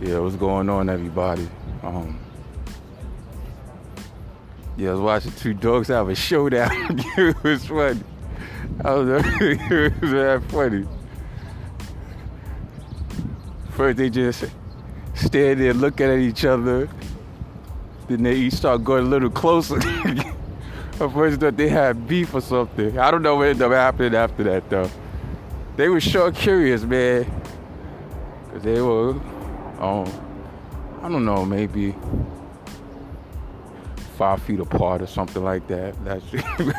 Yeah, what's going on, everybody? Um, yeah, I was watching two dogs have a showdown. it was funny. I was, it was very funny. First, they just stand there looking at each other. Then they each start going a little closer. At first, thought they had beef or something. I don't know what ended up happening after that, though. They were sure curious, man. Because they were um, I don't know, maybe five feet apart or something like that. That's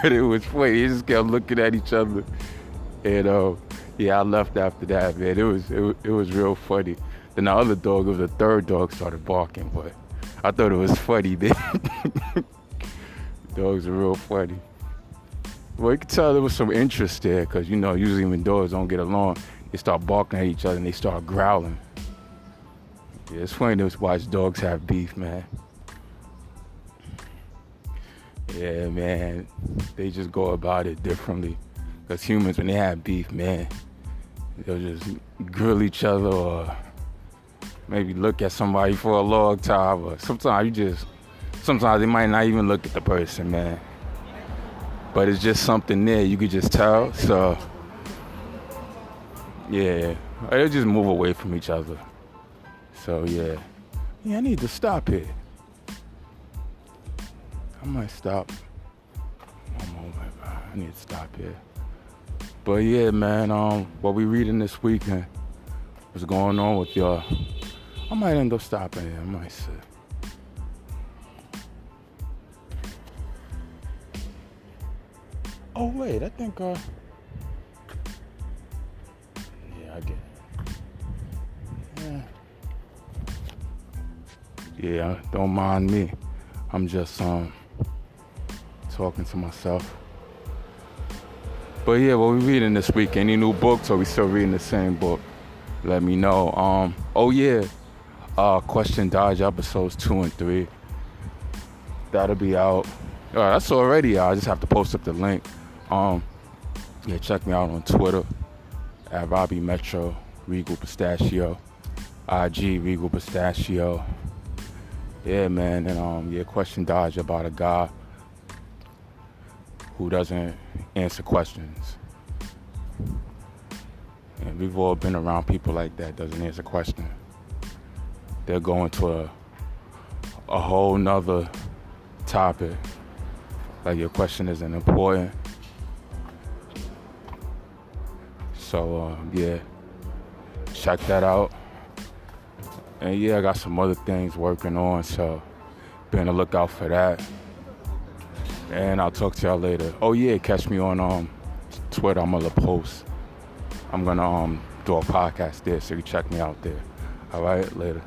but it was funny. They just kept looking at each other, and uh, yeah, I left after that, man. It was it, it was real funny. Then the other dog, it was the third dog, started barking, but I thought it was funny, man. Dogs are real funny. Well, you could tell there was some interest there, cause you know usually when dogs don't get along, they start barking at each other and they start growling. Yeah, it's funny to watch dogs have beef, man. Yeah, man. They just go about it differently. Because humans, when they have beef, man, they'll just grill each other or maybe look at somebody for a long time. Or sometimes you just, sometimes they might not even look at the person, man. But it's just something there. You could just tell. So, yeah, they'll just move away from each other. So yeah, yeah, I need to stop it. I might stop. I need to stop here. But yeah, man, um, what we reading this weekend? What's going on with y'all? I might end up stopping here. I might sit. Oh wait, I think uh Yeah, I get it. Yeah, don't mind me. I'm just um talking to myself. But yeah, what we reading this week? Any new books or we still reading the same book? Let me know. Um oh yeah. Uh Question Dodger episodes two and three. That'll be out. All right, that's already out. I just have to post up the link. Um yeah, check me out on Twitter at Robbie Metro, Regal Pistachio, IG Regal Pistachio yeah, man, and um, yeah, question dodge about a guy who doesn't answer questions. And we've all been around people like that doesn't answer questions. They're going to a a whole nother topic. Like your question isn't important. So um, yeah, check that out. And yeah, I got some other things working on, so be on the lookout for that. And I'll talk to y'all later. Oh yeah, catch me on um Twitter. I'm gonna post. I'm gonna um do a podcast there, so you check me out there. All right, later.